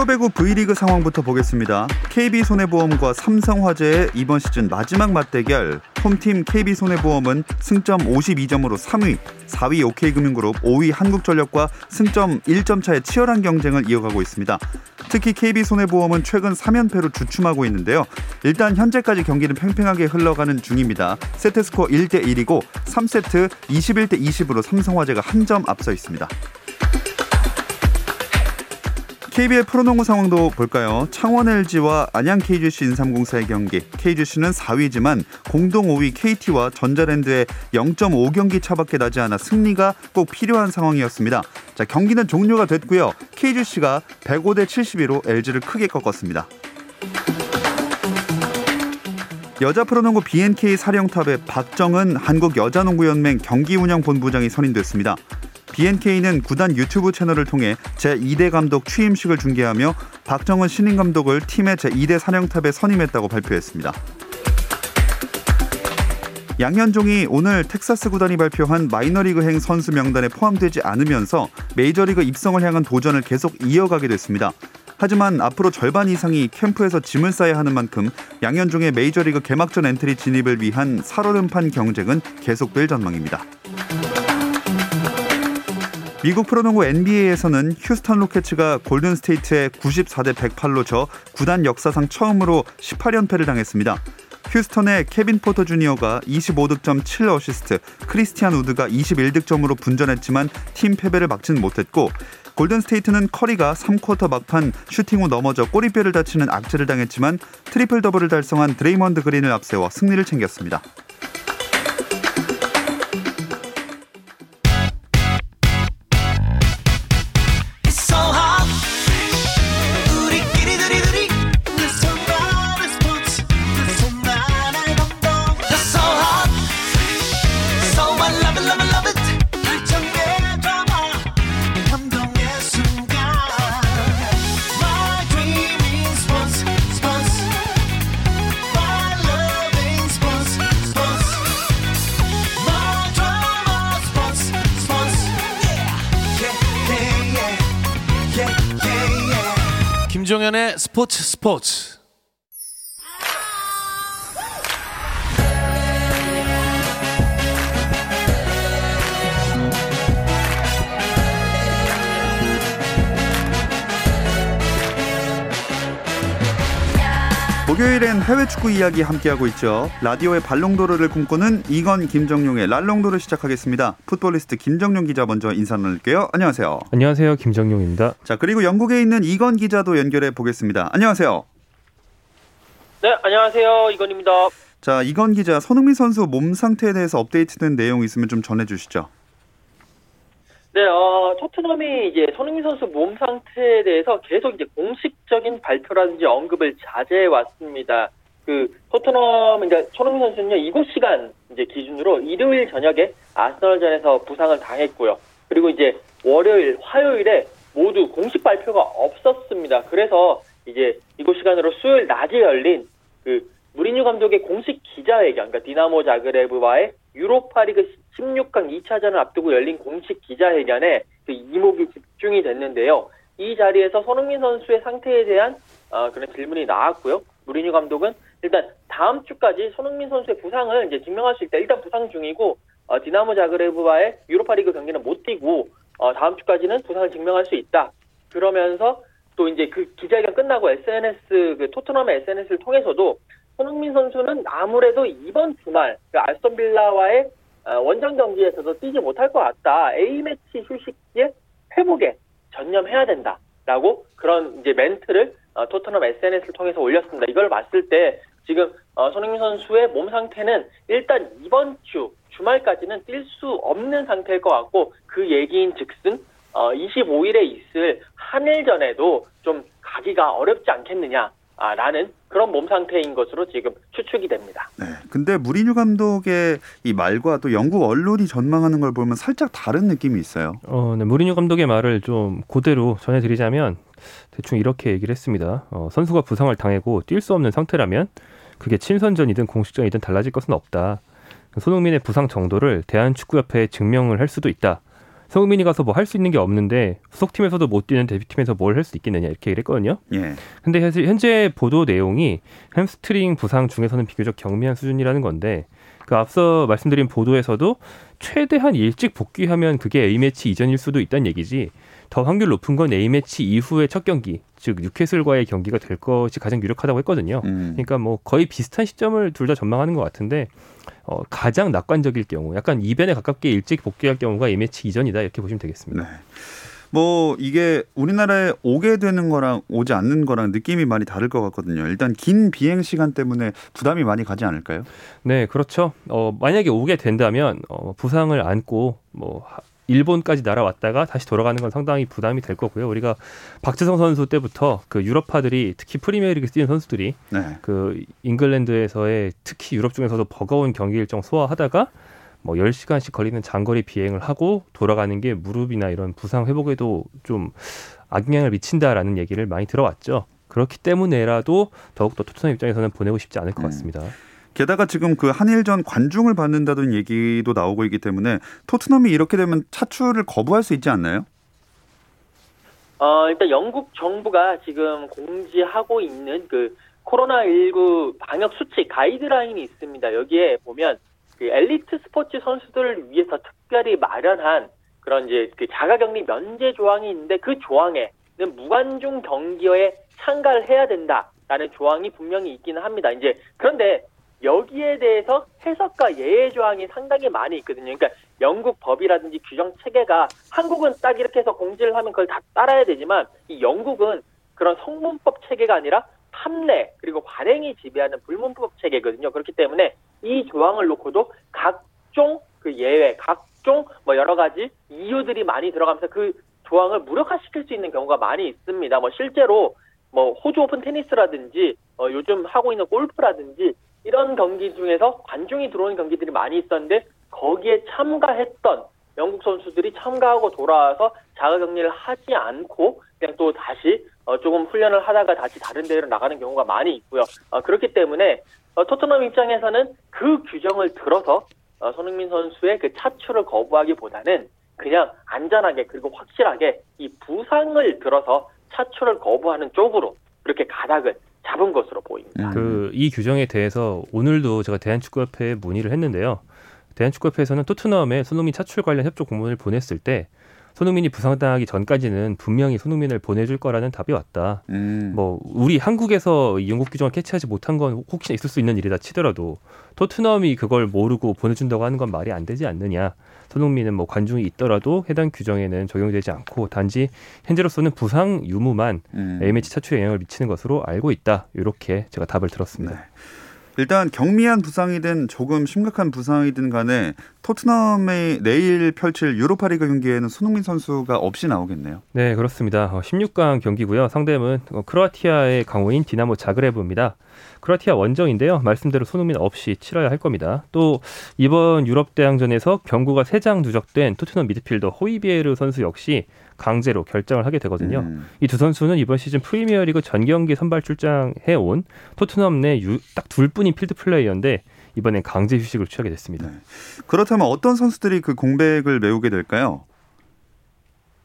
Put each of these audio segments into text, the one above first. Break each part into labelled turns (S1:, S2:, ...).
S1: 프로배구 V리그 상황부터 보겠습니다. KB손해보험과 삼성화재의 이번 시즌 마지막 맞대결 홈팀 KB손해보험은 승점 52점으로 3위, 4위 OK금융그룹, 5위 한국전력과 승점 1점 차의 치열한 경쟁을 이어가고 있습니다. 특히 KB손해보험은 최근 3연패로 주춤하고 있는데요. 일단 현재까지 경기는 팽팽하게 흘러가는 중입니다. 세트 스코어 1대 1이고 3세트 21대 20으로 삼성화재가 한 점 앞서 있습니다. KBL 프로농구 상황도 볼까요? 창원 LG와 안양 KGC 인삼공사의 경기. KGC는 4위지만 공동 5위 KT와 전자랜드의 0.5경기 차밖에 나지 않아 승리가 꼭 필요한 상황이었습니다. 자, 경기는 종료가 됐고요. KGC가 105대 72로 LG를 크게 꺾었습니다. 여자 프로농구 BNK 사령탑의 박정은 한국여자농구연맹 경기운영본부장이 선임됐습니다. BNK는 구단 유튜브 채널을 통해 제2대 감독 취임식을 중계하며 박정은 신인 감독을 팀의 제2대 사령탑에 선임했다고 발표했습니다. 양현종이 오늘 텍사스 구단이 발표한 마이너리그행 선수 명단에 포함되지 않으면서 메이저리그 입성을 향한 도전을 계속 이어가게 됐습니다. 하지만 앞으로 절반 이상이 캠프에서 짐을 싸야 하는 만큼 양현종의 메이저리그 개막전 엔트리 진입을 위한 살얼음판 경쟁은 계속될 전망입니다. 미국 프로농구 NBA에서는 휴스턴 로켓츠가 골든 스테이트에 94대 108로 져 구단 역사상 처음으로 18연패를 당했습니다. 휴스턴의 케빈 포터 주니어가 25득점 7어시스트, 크리스티안 우드가 21득점으로 분전했지만 팀 패배를 막지는 못했고 골든 스테이트는 커리가 3쿼터 막판 슈팅 후 넘어져 꼬리뼈를 다치는 악재를 당했지만 트리플 더블을 달성한 드레이먼드 그린을 앞세워 승리를 챙겼습니다.
S2: 스포츠 스포츠
S1: 목요일엔 해외 축구 이야기 함께하고 있죠. 라디오의 발롱도르를 꿈꾸는 이건 김정용의 랄롱도르 시작하겠습니다. 풋볼리스트 김정용 기자 먼저 인사 나눌게요. 안녕하세요.
S3: 안녕하세요. 김정용입니다.
S1: 자, 그리고 영국에 있는 이건 기자도 연결해 보겠습니다. 안녕하세요.
S4: 네, 안녕하세요. 이건입니다.
S1: 자, 이건 기자, 손흥민 선수 몸 상태에 대해서 업데이트된 내용 있으면 좀 전해 주시죠.
S4: 네, 어, 토트넘이 이제 손흥민 선수 몸 상태에 대해서 계속 이제 공식적인 발표라든지 언급을 자제해 왔습니다. 그 토트넘 이제 손흥민 선수는요 이곳 시간 이제 기준으로 일요일 저녁에 아스널전에서 부상을 당했고요. 그리고 이제 월요일, 화요일에 모두 공식 발표가 없었습니다. 그래서 이제 이곳 시간으로 수요일 낮에 열린 그 무리뉴 감독의 공식 기자회견, 그러니까 디나모 자그레브와의 유로파리그 16강 2차전을 앞두고 열린 공식 기자회견에 그 이목이 집중이 됐는데요. 이 자리에서 손흥민 선수의 상태에 대한 어, 그런 질문이 나왔고요. 무리뉴 감독은 일단 다음 주까지 손흥민 선수의 부상을 이제 증명할 수 있다. 일단 부상 중이고 어, 디나모 자그레브와의 유로파리그 경기는 못 뛰고 어, 다음 주까지는 부상을 증명할 수 있다. 그러면서 또 이제 그 기자회견 끝나고 SNS 그 토트넘의 SNS를 통해서도 손흥민 선수는 아무래도 이번 주말 그 알스톤 빌라와의 원정 경기에서도 뛰지 못할 것 같다. A 매치 휴식기에 회복에 전념해야 된다라고 그런 이제 멘트를 토트넘 SNS를 통해서 올렸습니다. 이걸 봤을 때 지금 손흥민 선수의 몸 상태는 일단 이번 주 주말까지는 뛸 수 없는 상태일 것 같고 그 얘기인 즉슨 어, 25일에 있을 한일전에도 좀 가기가 어렵지 않겠느냐. 아, 라는 그런 몸 상태인 것으로 지금 추측이 됩니다.
S1: 네. 근데 무리뉴 감독의 이 말과 또 영국 언론이 전망하는 걸 보면 살짝 다른 느낌이 있어요.
S3: 어, 네, 무리뉴 감독의 말을 좀 그대로 전해드리자면 대충 이렇게 얘기를 했습니다. 어, 선수가 부상을 당하고 뛸 수 없는 상태라면 그게 친선전이든 공식전이든 달라질 것은 없다. 손흥민의 부상 정도를 대한축구협회에 증명을 할 수도 있다. 손흥민이 가서 뭐 할 수 있는 게 없는데 소속팀에서도 못 뛰는 대표팀에서 뭘 할 수 있겠느냐 이렇게 얘기를 했거든요.
S1: 예.
S3: 근데 현재- 현재 보도 내용이 햄스트링 부상 중에서는 비교적 경미한 수준이라는 건데 그 앞서 말씀드린 보도에서도 최대한 일찍 복귀하면 그게 A매치 이전일 수도 있다는 얘기지 더 확률 높은 건 A매치 이후의 첫 경기 즉 뉴캐슬과의 경기가 될 것이 가장 유력하다고 했거든요.
S1: 음.
S3: 그러니까 뭐 거의 비슷한 시점을 둘 다 전망하는 것 같은데 어, 가장 낙관적일 경우 약간 이변에 가깝게 일찍 복귀할 경우가 A매치 이전이다 이렇게 보시면 되겠습니다.
S1: 네. 뭐 이게 우리나라에 오게 되는 거랑 오지 않는 거랑 느낌이 많이 다를 것 같거든요. 일단 긴 비행 시간 때문에 부담이 많이 가지 않을까요?
S3: 네, 그렇죠. 어, 만약에 오게 된다면 어, 부상을 안고 뭐 하- 일본까지 날아왔다가 다시 돌아가는 건 상당히 부담이 될 거고요. 우리가 박지성 선수 때부터 그 유럽파들이 특히 프리미어리그 뛰는 선수들이
S1: 네.
S3: 그 잉글랜드에서의 특히 유럽 중에서도 버거운 경기 일정 소화하다가 뭐 10시간씩 걸리는 장거리 비행을 하고 돌아가는 게 무릎이나 이런 부상 회복에도 좀 악영향을 미친다라는 얘기를 많이 들어왔죠. 그렇기 때문에라도 더욱더 토트넘 입장에서는 보내고 싶지 않을 것
S1: 음.
S3: 같습니다.
S1: 게다가 지금 그 한일전 관중을 받는다는 얘기도 나오고 있기 때문에 토트넘이 이렇게 되면 차출을 거부할 수 있지 않나요?
S4: 어, 일단 영국 정부가 지금 공지하고 있는 그 코로나19 방역 수칙 가이드라인이 있습니다. 여기에 보면 그 엘리트 스포츠 선수들을 위해서 특별히 마련한 그런 이제 그 자가격리 면제 조항이 있는데 그 조항에는 무관중 경기에 참가를 해야 된다라는 조항이 분명히 있기는 합니다. 이제 그런데 여기에 대해서 해석과 예외 조항이 상당히 많이 있거든요. 그러니까 영국 법이라든지 규정 체계가 한국은 딱 이렇게 해서 공지를 하면 그걸 다 따라야 되지만 이 영국은 그런 성문법 체계가 아니라 판례 그리고 관행이 지배하는 불문법 체계거든요. 그렇기 때문에 이 조항을 놓고도 각종 그 예외, 각종 뭐 여러 가지 이유들이 많이 들어가면서 그 조항을 무력화시킬 수 있는 경우가 많이 있습니다. 뭐 실제로 뭐 호주 오픈 테니스라든지 어, 요즘 하고 있는 골프라든지 이런 경기 중에서 관중이 들어오는 경기들이 많이 있었는데 거기에 참가했던 영국 선수들이 참가하고 돌아와서 자가 격리를 하지 않고 그냥 또 다시 어, 조금 훈련을 하다가 다시 다른 대회로 나가는 경우가 많이 있고요. 어, 그렇기 때문에 어, 토트넘 입장에서는 그 규정을 들어서 어, 손흥민 선수의 그 차출을 거부하기보다는 그냥 안전하게 그리고 확실하게 이 부상을 들어서 차출을 거부하는 쪽으로 그렇게 가닥을 잡은 것으로 보입니다.
S1: 음.
S3: 그이 규정에 대해서 오늘도 제가 대한축구협회에 문의를 했는데요. 대한축구협회에서는 토트넘에 손흥민 차출 관련 협조 공문을 보냈을 때 손흥민이 부상당하기 전까지는 분명히 손흥민을 보내줄 거라는 답이 왔다.
S1: 음.
S3: 뭐 우리 한국에서 이 영국 규정을 캐치하지 못한 건 혹시나 있을 수 있는 일이다 치더라도 토트넘이 그걸 모르고 보내준다고 하는 건 말이 안 되지 않느냐. 손흥민은 뭐 관중이 있더라도 해당 규정에는 적용되지 않고 단지 현재로서는 부상 유무만
S1: 음.
S3: A매치 차출에 영향을 미치는 것으로 알고 있다. 이렇게 제가 답을 들었습니다.
S1: 네. 일단 경미한 부상이든 조금 심각한 부상이든 간에 토트넘의 내일 펼칠 유로파리그 경기에는 손흥민 선수가 없이 나오겠네요.
S3: 네, 그렇습니다. 어, 16강 경기고요. 상대는 어, 크로아티아의 강호인 디나모 자그레브입니다. 크로아티아 원정인데요. 말씀대로 손흥민 없이 치러야 할 겁니다. 또 이번 유럽 대항전에서 경고가 3장 누적된 토트넘 미드필더 호이비에르 선수 역시 강제로 결장을 하게 되거든요.
S1: 음.
S3: 이 두 선수는 이번 시즌 프리미어리그 전 경기 선발 출장해 온 토트넘 내 딱 둘 뿐인 필드 플레이어인데 이번엔 강제 휴식을 취하게 됐습니다.
S1: 네. 그렇다면 어떤 선수들이 그 공백을 메우게 될까요?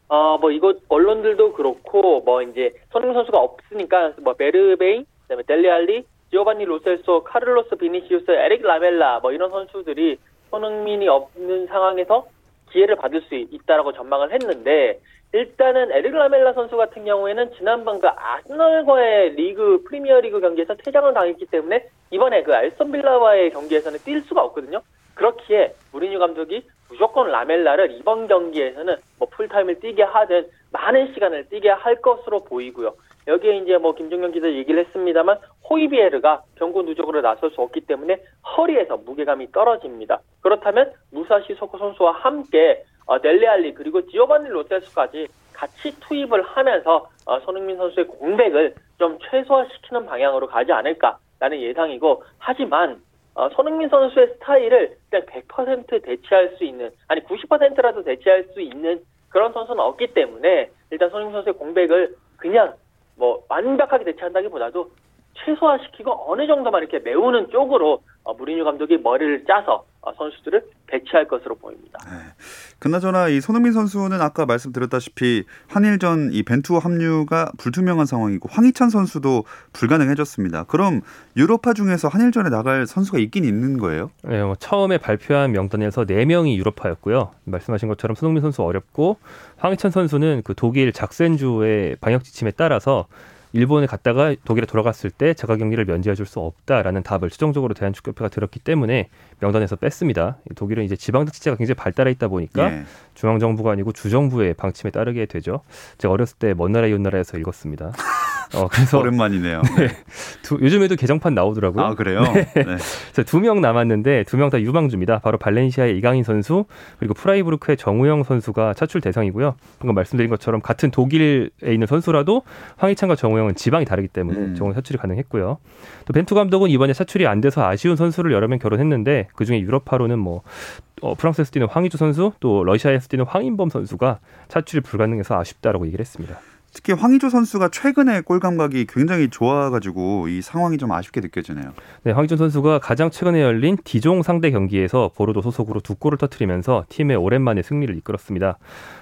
S4: 어, 뭐 영국 언론들도 그렇고 뭐 이제 손흥민 선수가 없으니까 뭐 베르베인, 그다음에 델리 알리, 지오바니 로 셀소, 카를로스 비니시우스, 에릭 라멜라 뭐 이런 선수들이 손흥민이 없는 상황에서 기회를 받을 수 있다라고 전망을 했는데 일단은 에릭 라멜라 선수 같은 경우에는 지난번 그 아스널과의 리그 프리미어 리그 경기에서 퇴장을 당했기 때문에 이번에 그 아스톤 빌라와의 경기에서는 뛸 수가 없거든요. 그렇기에 무리뉴 감독이 무조건 라멜라를 이번 경기에서는 뭐 풀타임을 뛰게 하든 많은 시간을 뛰게 할 것으로 보이고요. 여기에 이제 뭐 김종현 기자 얘기를 했습니다만 호이비에르가 경고 누적으로 나설 수 없기 때문에 허리에서 무게감이 떨어집니다. 그렇다면 무사시 소코 선수와 함께 어, 넬레알리 그리고 지오반니 로테스까지 같이 투입을 하면서 어, 손흥민 선수의 공백을 좀 최소화시키는 방향으로 가지 않을까라는 예상이고 하지만 어, 손흥민 선수의 스타일을 일단 100% 대체할 수 있는 아니 90%라도 대체할 수 있는 그런 선수는 없기 때문에 일단 손흥민 선수의 공백을 그냥 뭐 완벽하게 대체한다기보다도 최소화시키고 어느 정도만 이렇게 메우는 쪽으로 어, 무리뉴 감독이 머리를 짜서 어, 선수들을 배치할 것으로 보입니다.
S1: 네. 그나저나 이 손흥민 선수는 아까 말씀드렸다시피 한일전 이 벤투 합류가 불투명한 상황이고 황희찬 선수도 불가능해졌습니다. 그럼 유로파 중에서 한일전에 나갈 선수가 있긴 있는 거예요?
S3: 네, 뭐 처음에 발표한 명단에서 4명이 유로파였고요. 말씀하신 것처럼 손흥민 선수 어렵고 황희찬 선수는 그 독일 작센주의 방역 지침에 따라서 일본에 갔다가 독일에 돌아갔을 때 자가 격리를 면제해 줄 수 없다라는 답을 최종적으로 대한축구협회가 들었기 때문에 명단에서 뺐습니다. 독일은 이제 지방자치제가 굉장히 발달해 있다 보니까
S1: 예.
S3: 중앙 정부가 아니고 주정부의 방침에 따르게 되죠. 제가 어렸을 때 먼 나라 이웃 나라에서 읽었습니다. 어, 그래서
S1: 오랜만이네요.
S3: 두- 요즘에도 개정판 나오더라고요.
S1: 아 그래요? 네.
S3: 두 명 남았는데 두 명 다 유망주입니다. 바로 발렌시아의 이강인 선수 그리고 프라이부르크의 정우영 선수가 차출 대상이고요. 방금 말씀드린 것처럼 같은 독일에 있는 선수라도 황희찬과 정우영은 지방이 다르기 때문에
S1: 음.
S3: 정우영 차출이 가능했고요. 또 벤투 감독은 이번에 차출이 안 돼서 아쉬운 선수를 여러 명 거론했는데 그 중에 유럽파로는 뭐 어, 프랑스에서 뛰는 황희주 선수 또 러시아에서 뛰는 황인범 선수가 차출이 불가능해서 아쉽다라고 얘기를 했습니다.
S1: 특히 황희조 선수가 최근에 골 감각이 굉장히 좋아가지고 이 상황이 좀 아쉽게 느껴지네요.
S3: 네, 황희준 선수가 가장 최근에 열린 디종 상대 경기에서 보르도 소속으로 두 골을 터뜨리면서 팀의 오랜만에 승리를 이끌었습니다.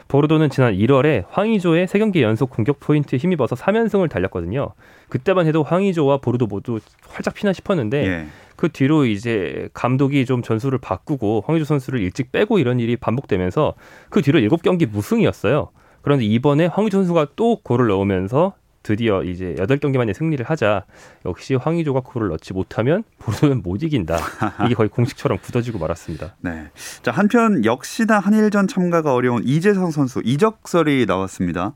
S3: 보르도는 지난 1월에 황희조의 세 경기 연속 공격 포인트에 힘입어서 3연승을 달렸거든요. 그때만 해도 황희조와 보르도 모두 활짝 피나 싶었는데
S1: 예.
S3: 그 뒤로 이제 감독이 좀 전술을 바꾸고 황희조 선수를 일찍 빼고 이런 일이 반복되면서 그 뒤로 7경기 무승이었어요. 그런데 이번에 황희조 선수가 또 골을 넣으면서 드디어 이제 8경기 만에 승리를 하자 역시 황희조가 골을 넣지 못하면 보르도는 못 이긴다. 이게 거의 공식처럼 굳어지고 말았습니다.
S1: 네. 자 한편 역시나 한일전 참가가 어려운 이재성 선수 이적설이 나왔습니다.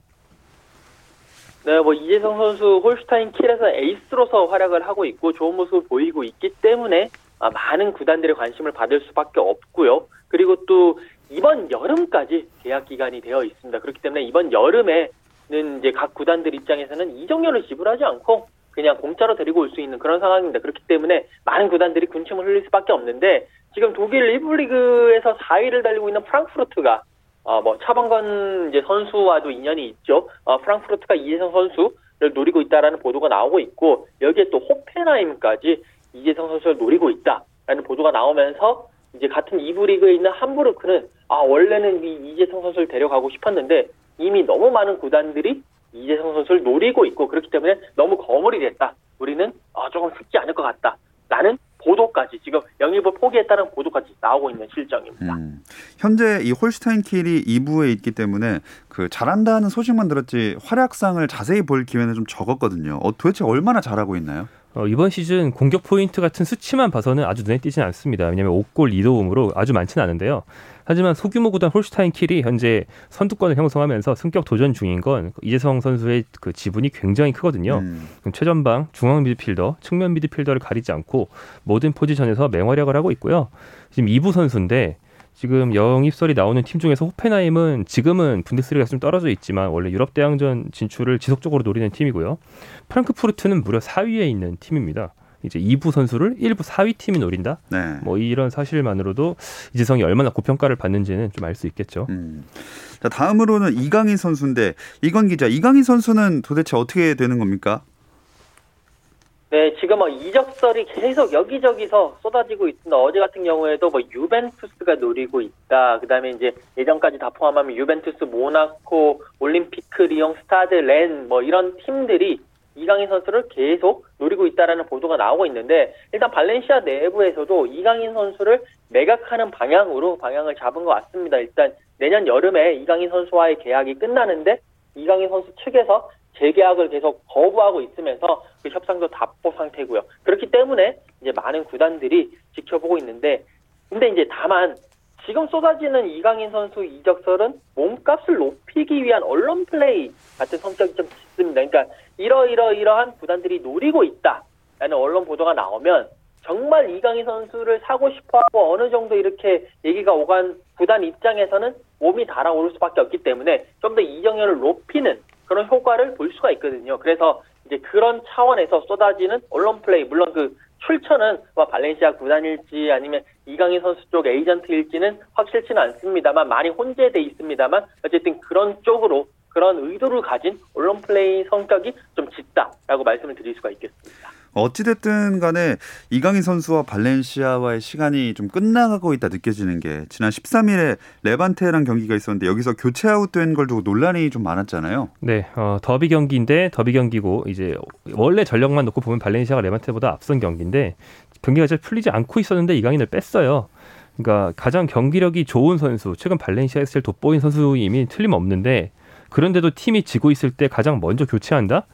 S4: 네, 뭐 이재성 선수 홀슈타인 킬에서 에이스로서 활약을 하고 있고 좋은 모습을 보이고 있기 때문에 아, 많은 구단들의 관심을 받을 수밖에 없고요. 그리고 또 이번 여름까지 계약 기간이 되어 있습니다. 그렇기 때문에 이번 여름에는 이제 각 구단들 입장에서는 이적료를 지불하지 않고 그냥 공짜로 데리고 올 수 있는 그런 상황입니다. 그렇기 때문에 많은 구단들이 군침을 흘릴 수밖에 없는데 지금 독일 1부 리그에서 4위를 달리고 있는 프랑크푸르트가 어, 뭐 차범근 이제 선수와도 인연이 있죠. 어, 프랑크푸르트가 이재성 선수를 노리고 있다라는 보도가 나오고 있고 여기에 또 호펜하임까지 이재성 선수를 노리고 있다라는 보도가 나오면서 이제 같은 2부 리그에 있는 함부르크는 아 원래는 이 이재성 선수를 데려가고 싶었는데 이미 너무 많은 구단들이 이재성 선수를 노리고 있고 그렇기 때문에 너무 거물이 됐다. 우리는 아, 조금 쉽지 않을 것 같다. 라는 보도까지 지금 영입을 포기했다는 보도까지 나오고 있는 실정입니다.
S1: 음. 현재 이 홀슈타인 킬이 2부에 있기 때문에 그 잘한다는 소식만 들었지 활약상을 자세히 볼 기회는 좀 적었거든요. 어, 도대체 얼마나 잘하고 있나요?
S3: 어, 이번 시즌 공격 포인트 같은 수치만 봐서는 아주 눈에 띄진 않습니다. 왜냐하면 5골 2도움으로 아주 많지는 않은데요. 하지만 소규모 구단 홀슈타인 킬이 현재 선두권을 형성하면서 승격 도전 중인 건 이재성 선수의 그 지분이 굉장히 크거든요.
S1: 음.
S3: 최전방, 중앙 미드필더, 측면 미드필더를 가리지 않고 모든 포지션에서 맹활약을 하고 있고요. 지금 2부 선수인데 지금 영입설이 나오는 팀 중에서 호펜하임은 지금은 분데스리가에서 좀 떨어져 있지만 원래 유럽 대항전 진출을 지속적으로 노리는 팀이고요. 프랑크푸르트는 무려 4위에 있는 팀입니다. 이제 2부 선수를 1부 4위 팀이 노린다.
S1: 네.
S3: 뭐 이런 사실만으로도 이재성이 얼마나 고평가를 받는지는 좀 알 수 있겠죠.
S1: 음. 자, 다음으로는 이강인 선수인데 이건 기자, 이강인 선수는 도대체 어떻게 되는 겁니까?
S4: 네, 지금 뭐 이적설이 계속 여기저기서 쏟아지고 있습니다. 어제 같은 경우에도 뭐 유벤투스가 노리고 있다. 그다음에 이제 예전까지 다 포함하면 유벤투스, 모나코, 올림피크 리옹, 스타드 렌 뭐 이런 팀들이 이강인 선수를 계속 노리고 있다라는 보도가 나오고 있는데 일단 발렌시아 내부에서도 이강인 선수를 매각하는 방향으로 방향을 잡은 것 같습니다. 일단 내년 여름에 이강인 선수와의 계약이 끝나는데 이강인 선수 측에서 재계약을 계속 거부하고 있으면서 그 협상도 답보 상태고요. 그렇기 때문에 이제 많은 구단들이 지켜보고 있는데 근데 이제 다만 지금 쏟아지는 이강인 선수 이적설은 몸값을 높이기 위한 언론 플레이 같은 성격이 좀 있습니다. 그러니까 이러이러 이러한 구단들이 노리고 있다라는 언론 보도가 나오면 정말 이강인 선수를 사고 싶어하고 어느 정도 이렇게 얘기가 오간 구단 입장에서는 몸이 달아오를 수밖에 없기 때문에 좀 더 이정현을 높이는 그런 효과를 볼 수가 있거든요. 그래서 이제 그런 차원에서 쏟아지는 언론 플레이 물론 그 출처는 뭐 발렌시아 구단일지 아니면 이강인 선수 쪽 에이전트일지는 확실치는 않습니다만 많이 혼재돼 있습니다만 어쨌든 그런 쪽으로 그런 의도를 가진 언론 플레이 성격이 좀 짙다라고 말씀을 드릴 수가 있겠습니다.
S1: 어찌됐든 간에 이강인 선수와 발렌시아와의 시간이 좀 끝나가고 있다 느껴지는 게 지난 13일에 레반테랑 경기가 있었는데 여기서 교체 아웃된 걸 두고 논란이 좀 많았잖아요.
S3: 네, 어, 더비 경기인데 더비 경기고 이제 원래 전력만 놓고 보면 발렌시아가 레반테보다 앞선 경기인데 경기가 잘 풀리지 않고 있었는데 이강인을 뺐어요. 그러니까 가장 경기력이 좋은 선수, 최근 발렌시아에서 제일 돋보인 선수임이 틀림없는데 그런데도 팀이 지고 있을 때 가장 먼저 교체한다?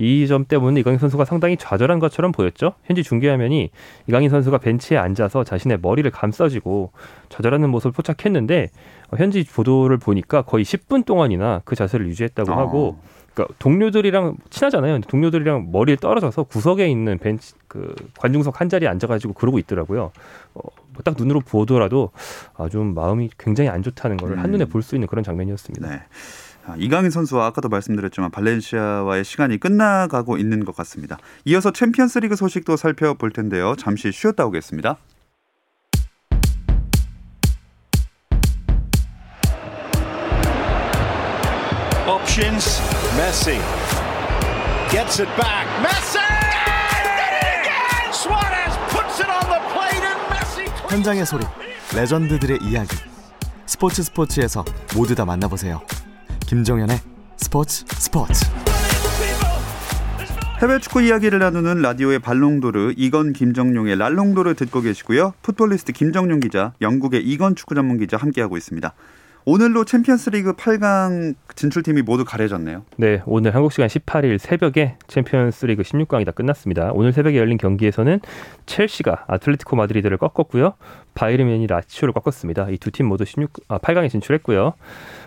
S3: 이 점 때문에 이강인 선수가 상당히 좌절한 것처럼 보였죠. 현지 중계화면이 이강인 선수가 벤치에 앉아서 자신의 머리를 감싸지고 좌절하는 모습을 포착했는데 어, 현지 보도를 보니까 거의 10분 동안이나 그 자세를 유지했다고
S1: 어.
S3: 하고 그러니까 동료들이랑 친하잖아요. 동료들이랑 머리를 떨어져서 구석에 있는 벤치 그 관중석 한 자리에 앉아가지고 그러고 있더라고요. 어, 뭐딱 눈으로 보더라도 아, 좀 마음이 굉장히 안 좋다는 걸
S1: 음.
S3: 한눈에 볼 수 있는 그런 장면이었습니다.
S1: 네. 아, 이강인 선수와 아까도 말씀드렸지만 발렌시아와의 시간이 끝나가고 있는 것 같습니다. 이어서 챔피언스리그 소식도 살펴볼 텐데요. 잠시 쉬었다 오겠습니다.
S2: Options. Messi gets it back. Messi! Did it again! Suarez puts it on the plate and Messi.
S5: 현장의 소리, 레전드들의 이야기. 스포츠 스포츠에서 모두 다 만나보세요. 김정현의 스포츠 스포츠.
S1: 해외 축구 이야기를 나누는 라디오의 발롱도르 이건 김정용의 랄롱도르 듣고 계시고요. 풋볼리스트 김정용 기자, 영국의 이건 축구 전문 기자 함께하고 있습니다. 오늘로 챔피언스리그 8강 진출팀이 모두 가려졌네요.
S3: 네, 오늘 한국 시간 18일 새벽에 챔피언스리그 16강이 다 끝났습니다. 오늘 새벽에 열린 경기에서는 첼시가 아틀레티코 마드리드를 꺾었고요. 바이르맨이 라치오를 꺾었습니다. 이 두 팀 모두 16 아, 8강에 진출했고요.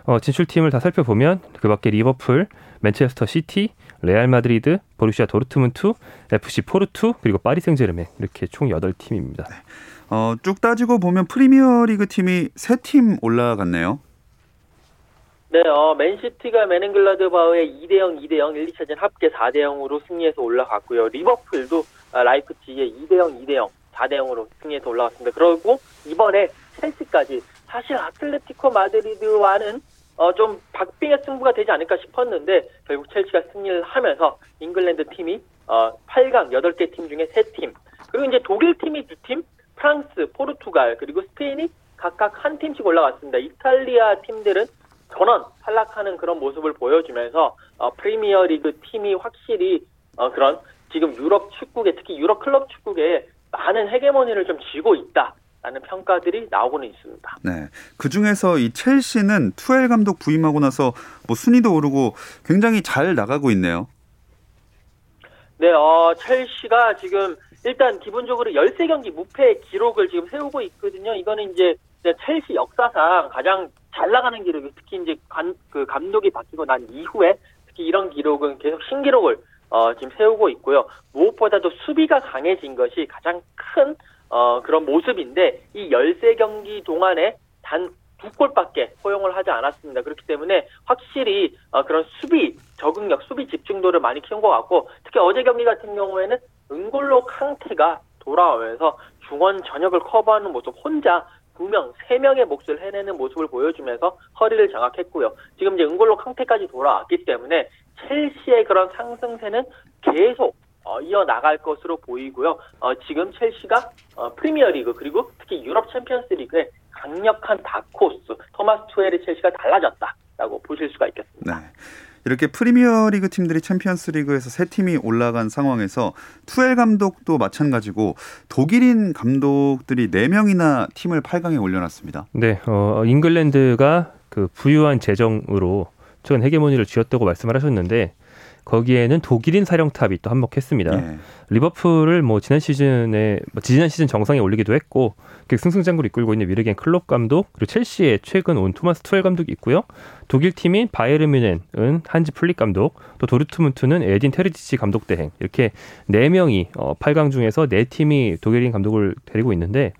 S3: 어, 진출팀을 다 살펴보면 그밖에 리버풀, 맨체스터 시티, 레알 마드리드, 보루시아 도르트문트, FC 포르투 그리고 파리 생제르맹 이렇게 총 8팀입니다.
S1: 어, 쭉 따지고 보면 프리미어리그 팀이 세 팀 올라갔네요.
S4: 네, 어, 맨시티가 묀헨글라트바흐에 2대0, 2대0, 1, 2차전 합계 4대0으로 승리해서 올라갔고요. 리버풀도 아, 라이프치히에 2대0, 2대0, 4대0으로 승리해서 올라갔습니다. 그리고 이번에 첼시까지 사실 아틀레티코 마드리드와는 어, 좀 박빙의 승부가 되지 않을까 싶었는데 결국 첼시가 승리를 하면서 잉글랜드 팀이 어, 8강 8개 팀 중에 3팀 그리고 이제 독일 팀이 2팀, 프랑스, 포르투갈 그리고 스페인이 각각 한 팀씩 올라갔습니다. 이탈리아 팀들은 전원 탈락하는 그런 모습을 보여주면서 어, 프리미어리그 팀이 확실히 어, 그런 지금 유럽 축구계 특히 유럽 클럽 축구계에 많은 헤게모니를 좀 쥐고 있다 라는 평가들이 나오고는 있습니다.
S1: 네. 그 중에서 이 첼시는 투엘 감독 부임하고 나서 뭐 순위도 오르고 굉장히 잘 나가고 있네요.
S4: 네, 어, 첼시가 지금 일단 기본적으로 13경기 무패 기록을 지금 세우고 있거든요. 이거는 이제 첼시 역사상 가장 잘 나가는 기록이 특히 이제 관, 그 감독이 바뀌고 난 이후에 특히 이런 기록은 계속 신기록을 어, 지금 세우고 있고요. 무엇보다도 수비가 강해진 것이 가장 큰 어, 그런 모습인데 이 13경기 동안에 단 두 골밖에 허용을 하지 않았습니다. 그렇기 때문에 확실히 어, 그런 수비 적응력, 수비 집중도를 많이 키운 것 같고 특히 어제 경기 같은 경우에는 은골로 캉테가 돌아오면서 중원 전역을 커버하는 모습 혼자 두 명, 세 명의 몫을 해내는 모습을 보여주면서 허리를 장악했고요. 지금 이제 은골로 캉테까지 돌아왔기 때문에 첼시의 그런 상승세는 계속 어, 이어나갈 것으로 보이고요. 어, 지금 첼시가 어, 프리미어리그 그리고 특히 유럽 챔피언스리그의 강력한 다코스 토마스 투엘의 첼시가 달라졌다라고 보실 수가 있겠습니다.
S1: 네. 이렇게 프리미어리그 팀들이 챔피언스리그에서 세 팀이 올라간 상황에서 투엘 감독도 마찬가지고 독일인 감독들이 네 명이나 팀을 8강에 올려놨습니다.
S3: 네, 어, 잉글랜드가 그 부유한 재정으로 최근 헤게모니를 쥐었다고 말씀을 하셨는데 거기에는 독일인 사령탑이 또 한몫했습니다.
S1: 예.
S3: 리버풀을 뭐 지난 시즌에 뭐 지난 시즌 정상에 올리기도 했고 그 승승장구를 이끌고 있는 위르겐 클롭 감독 그리고 첼시에 최근 온 토마스 투헬 감독이 있고요. 독일 팀인 바이에른 뮌헨은 한지 플릭 감독, 또 도르트문트는 에딘 테르지치 감독 대행 이렇게 네 명이 어 8강 중에서 네 팀이 독일인 감독을 데리고 있는데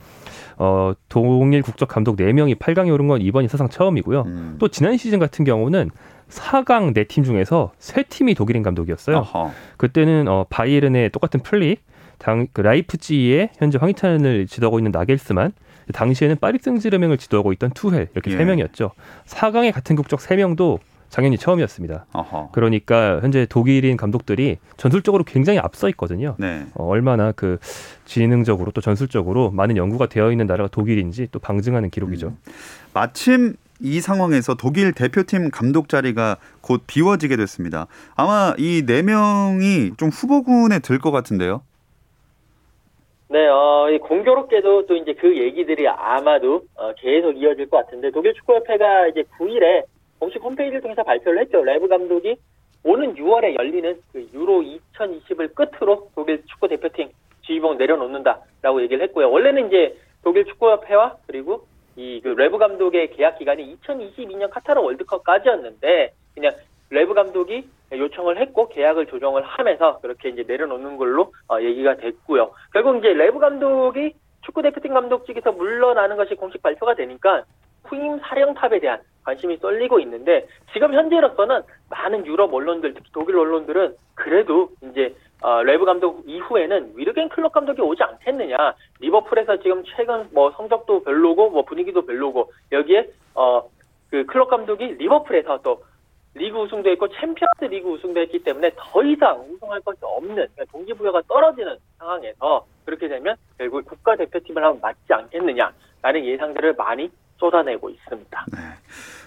S3: 어 동일 국적 감독 네 명이 8강에 오른 건 이번이 사상 처음이고요.
S1: 음.
S3: 또 지난 시즌 같은 경우는 4강 네팀 중에서 세 팀이 독일인 감독이었어요.
S1: 어허.
S3: 그때는 어, 바이에른의 똑같은 플릭, 당, 그 라이프치히의 현재 황희찬을 지도하고 있는 나겔스만, 당시에는 파리 생제르맹을 지도하고 있던 투헬 이렇게
S1: 예.
S3: 세 명이었죠. 4강의 같은 국적 세 명도 작년이 처음이었습니다.
S1: 어허.
S3: 그러니까 현재 독일인 감독들이 전술적으로 굉장히 앞서 있거든요.
S1: 네.
S3: 어, 얼마나 그 지능적으로 또 전술적으로 많은 연구가 되어 있는 나라가 독일인지 또 방증하는 기록이죠.
S1: 음. 마침 이 상황에서 독일 대표팀 감독 자리가 곧 비워지게 됐습니다. 아마 이 네 명이 좀 후보군에 들 것 같은데요.
S4: 네, 어, 이 공교롭게도 또 이제 그 얘기들이 아마도 어, 계속 이어질 것 같은데 독일 축구협회가 이제 9일에 공식 홈페이지를 통해서 발표를 했죠. 레브 감독이 오는 6월에 열리는 그 유로 2020을 끝으로 독일 축구 대표팀 지휘봉 내려놓는다라고 얘기를 했고요. 원래는 이제 독일 축구협회와 그리고 이 그 레브 감독의 계약 기간이 2022년 카타르 월드컵까지였는데 그냥 레브 감독이 요청을 했고 계약을 조정을 하면서 그렇게 이제 내려놓는 걸로 어, 얘기가 됐고요. 결국 이제 레브 감독이 축구 대표팀 감독직에서 물러나는 것이 공식 발표가 되니까 후임 사령탑에 대한 관심이 쏠리고 있는데 지금 현재로서는 많은 유럽 언론들 특히 독일 언론들은 그래도 이제 어, 레브 감독 이후에는 위르겐 클롭 감독이 오지 않겠느냐 리버풀에서 지금 최근 뭐 성적도 별로고 뭐 분위기도 별로고 여기에 어 그 클롭 감독이 리버풀에서 또 리그 우승도 했고 챔피언스 리그 우승도 했기 때문에 더 이상 우승할 것이 없는 그러니까 동기부여가 떨어지는 상황에서 그렇게 되면 결국 국가 대표팀을 하면 맞지 않겠느냐라는 예상들을 많이 쏟아내고 있습니다.
S1: 네.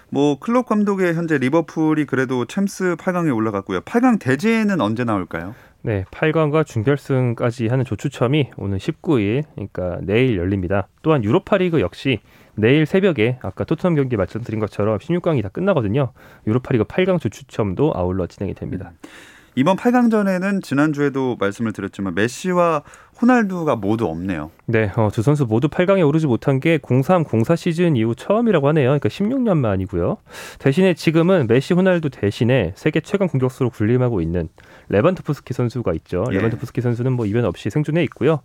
S1: 뭐 클롭 감독의 현재 리버풀이 그래도 챔스 8강에 올라갔고요. 8강 대진은 언제 나올까요?
S3: 네, 8강과 준결승까지 하는 조추첨이 오늘 19일, 그러니까 내일 열립니다. 또한 유로파리그 역시 내일 새벽에 아까 토트넘 경기 말씀드린 것처럼 16강이 다 끝나거든요. 유로파리그 8강 조추첨도 아울러 진행이 됩니다.
S1: 이번 8강전에는 지난주에도 말씀을 드렸지만 메시와 호날두가 모두 없네요.
S3: 네, 어, 두 선수 모두 8강에 오르지 못한 게 03, 04 시즌 이후 처음이라고 하네요. 그러니까 16년 만이고요. 대신에 지금은 메시, 호날두 대신에 세계 최강 공격수로 군림하고 있는 레반도프스키 선수가 있죠.
S1: 예.
S3: 레반도프스키 선수는 뭐 이변 없이 생존해 있고요.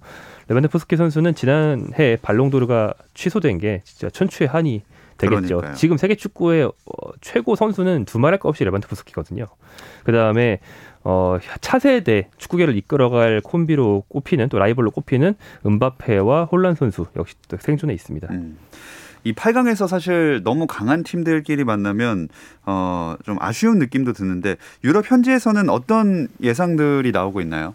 S3: 레반도프스키 선수는 지난해 발롱도르가 취소된 게 진짜 천추의 한이 되겠죠.
S1: 그러니까요.
S3: 지금 세계 축구의 어, 최고 선수는 두말할 것 없이 레반도프스키거든요. 그 다음에 어, 차세대 축구계를 이끌어갈 콤비로 꼽히는 또 라이벌로 꼽히는 은바페와 혼란 선수 역시 또 생존해 있습니다.
S1: 음. 이 8강에서 사실 너무 강한 팀들끼리 만나면 어, 좀 아쉬운 느낌도 드는데 유럽 현지에서는 어떤 예상들이 나오고 있나요?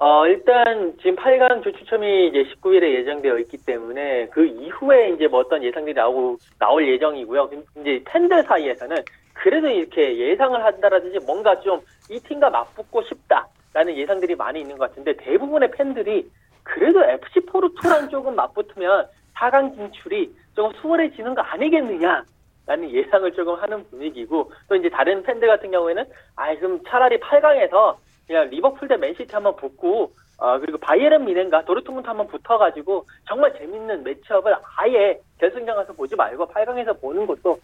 S4: 어, 일단 지금 8강 조추첨이 이제 19일에 예정되어 있기 때문에 그 이후에 이제 뭐 어떤 예상들이 나오고 나올 예정이고요. 이제 팬들 사이에서는 그래도 이렇게 예상을 한다라든지 뭔가 좀 이 팀과 맞붙고 싶다라는 예상들이 많이 있는 것 같은데 대부분의 팬들이 그래도 FC 포르투랑 조금 맞붙으면 4강 진출이 조금 수월해지는 거 아니겠느냐 라는 예상을 조금 하는 분위기고 또 이제 다른 팬들 같은 경우에는 아 그럼 차라리 8강에서 그냥 리버풀 대 맨시티 한번 붙고 어, 그리고 바이에른 뮌헨과 도르트문트 한번 붙어가지고 정말 재밌는 매치업을 아예 결승전 가서 보지 말고 8강에서 보는 것도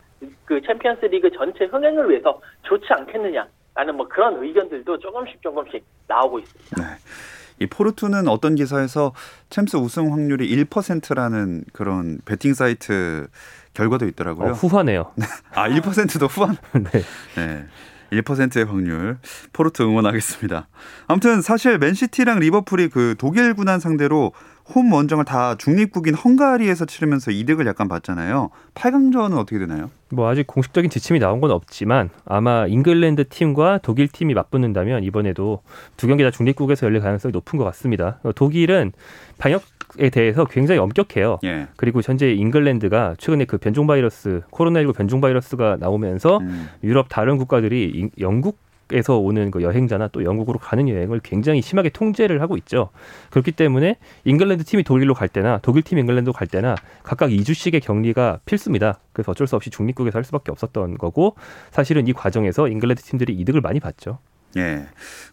S4: 그 챔피언스 리그 전체 흥행을 위해서 좋지 않겠느냐라는 뭐 그런 의견들도 조금씩 조금씩 나오고 있습니다.
S1: 네. 이 포르투는 어떤 기사에서 챔스 우승 확률이 1%라는 그런 베팅 사이트 결과도 있더라고요.
S3: 어, 후하네요.
S1: 아, 1%도 후한.
S3: 네.
S1: 네. 1%의 확률 포르투 응원하겠습니다. 아무튼 사실 맨시티랑 리버풀이 그 독일 구단 상대로 홈 원정을 다 중립국인 헝가리에서 치르면서 이득을 약간 봤잖아요. 8강전은 어떻게 되나요?
S3: 뭐 아직 공식적인 지침이 나온 건 없지만 아마 잉글랜드 팀과 독일 팀이 맞붙는다면 이번에도 두 경기 다 중립국에서 열릴 가능성이 높은 것 같습니다. 어, 독일은 방역 에 대해서 굉장히 엄격해요.
S1: 예.
S3: 그리고 현재 잉글랜드가 최근에 그 변종 바이러스 코로나19 변종 바이러스가 나오면서
S1: 음.
S3: 유럽 다른 국가들이 잉- 영국 미국에서 오는 그 여행자나 또 영국으로 가는 여행을 굉장히 심하게 통제를 하고 있죠. 그렇기 때문에 잉글랜드 팀이 독일로 갈 때나 독일 팀 잉글랜드로 갈 때나 각각 2주씩의 격리가 필수입니다. 그래서 어쩔 수 없이 중립국에서 할 수밖에 없었던 거고 사실은 이 과정에서 잉글랜드 팀들이 이득을 많이 봤죠.
S1: 예.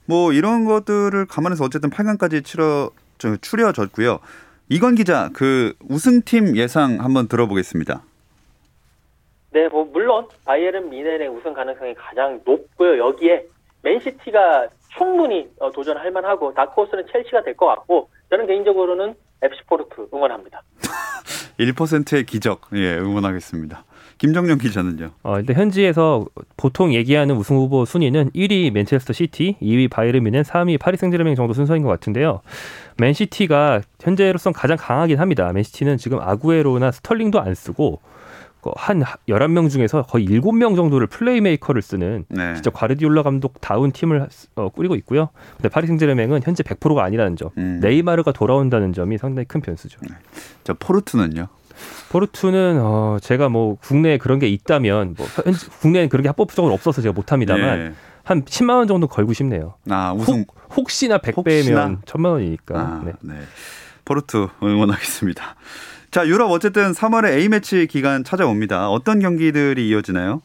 S1: 뭐 이런 것들을 감안해서 어쨌든 8강까지 치러 추려졌고요. 이건 기자 그 우승팀 예상 한번 들어보겠습니다.
S4: 네, 뭐 물론 바이에른 뮌헨의 우승 가능성이 가장 높고요. 여기에 맨시티가 충분히 어, 도전할 만하고 다크호스는 첼시가 될 것 같고 저는 개인적으로는 FC 포르투 응원합니다.
S1: 1%의 기적 예 응원하겠습니다. 김정용 기자는요.
S3: 어, 근데 현지에서 보통 얘기하는 우승 후보 순위는 1위 맨체스터 시티, 2위 바이에른 뮌헨, 3위 파리 생제르맹 정도 순서인 것 같은데요. 맨시티가 현재로선 가장 강하긴 합니다. 맨시티는 지금 아구에로나 스털링도 안 쓰고 그한 11명 중에서 거의 7명 정도를 플레이메이커를 쓰는
S1: 네.
S3: 진짜 과르디올라 감독 다운 팀을 어, 꾸리고 있고요. 근데 파리 생제르맹은 현재 100%가 아니라는 점.
S1: 음.
S3: 네이마르가 돌아온다는 점이 상당히 큰 변수죠.
S1: 저 포르투는요.
S3: 포르투는 어 제가 뭐 국내에 그런 게 있다면 뭐 국내에 그런 게 합법적으로 없어서 제가 못합니다만
S1: 예.
S3: 한 10만 원 정도 걸고 싶네요.
S1: 아 우승
S3: 혹, 혹시나 100배면
S1: 혹시나?
S3: 천만 원이니까.
S1: 아,
S3: 네.
S1: 네. 포르투 응원하겠습니다. 자, 유럽 어쨌든 3월에 A매치 기간 찾아옵니다. 어떤 경기들이 이어지나요?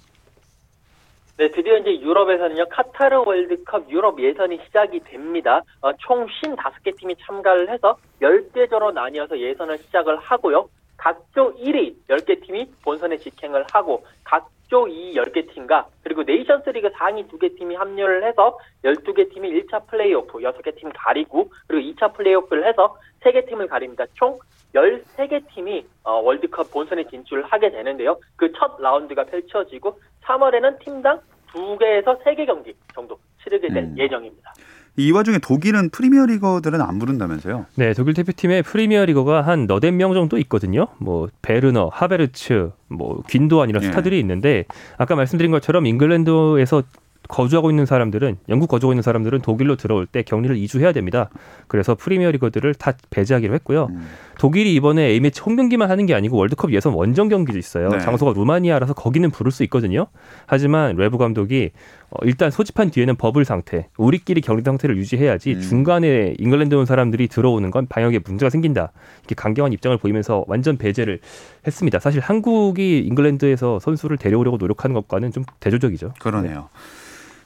S4: 네, 드디어 이제 유럽에서는요, 카타르 월드컵 유럽 예선이 시작이 됩니다. 어, 총 55개 팀이 참가를 해서 10개조로 나뉘어서 예선을 시작을 하고요. 각조 1위 10개 팀이 본선에 직행을 하고, 각조 2위 10개 팀과, 그리고 네이션스 리그 상위 2개 팀이 합류를 해서 12개 팀이 1차 플레이오프 6개 팀 가리고, 그리고 2차 플레이오프를 해서 3개 팀을 가립니다. 총 13개 팀이 어, 월드컵 본선에 진출을 하게 되는데요. 그 첫 라운드가 펼쳐지고 3월에는 팀당 2개에서 3개 경기 정도 치르게 될
S1: 음.
S4: 예정입니다.
S1: 이 와중에 독일은 프리미어 리거들은 안 부른다면서요?
S3: 네, 독일 대표팀의 프리미어 리거가 한 너댓 명 정도 있거든요. 뭐 베르너, 하베르츠, 뭐 귄도안 이런
S1: 예.
S3: 스타들이 있는데 아까 말씀드린 것처럼 잉글랜드에서 거주하고 있는 사람들은 영국 거주하고 있는 사람들은 독일로 들어올 때 격리를 2주 해야 됩니다. 그래서 프리미어 리거들을 다 배제하기로 했고요.
S1: 음.
S3: 독일이 이번에 A매치 홈 경기만 하는 게 아니고 월드컵 예선 원정 경기도 있어요.
S1: 네.
S3: 장소가 루마니아라서 거기는 부를 수 있거든요. 하지만 레브 감독이 어, 일단 소집한 뒤에는 버블 상태, 우리끼리 격리 상태를 유지해야지
S1: 음.
S3: 중간에 잉글랜드 온 사람들이 들어오는 건 방역에 문제가 생긴다. 이렇게 강경한 입장을 보이면서 완전 배제를 했습니다. 사실 한국이 잉글랜드에서 선수를 데려오려고 노력하는 것과는 좀 대조적이죠.
S1: 그러네요.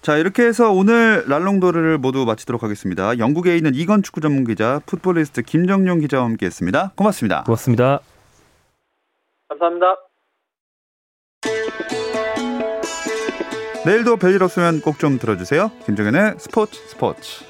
S1: 자, 이렇게 해서 오늘 랄롱도르를 모두 마치도록 하겠습니다. 영국에 있는 이건 축구 전문 기자, 풋볼리스트 김정용 기자와 함께 했습니다. 고맙습니다.
S3: 고맙습니다.
S4: 감사합니다.
S1: 내일도 별일 없으면 꼭 좀 들어주세요. 김정현의 스포츠 스포츠.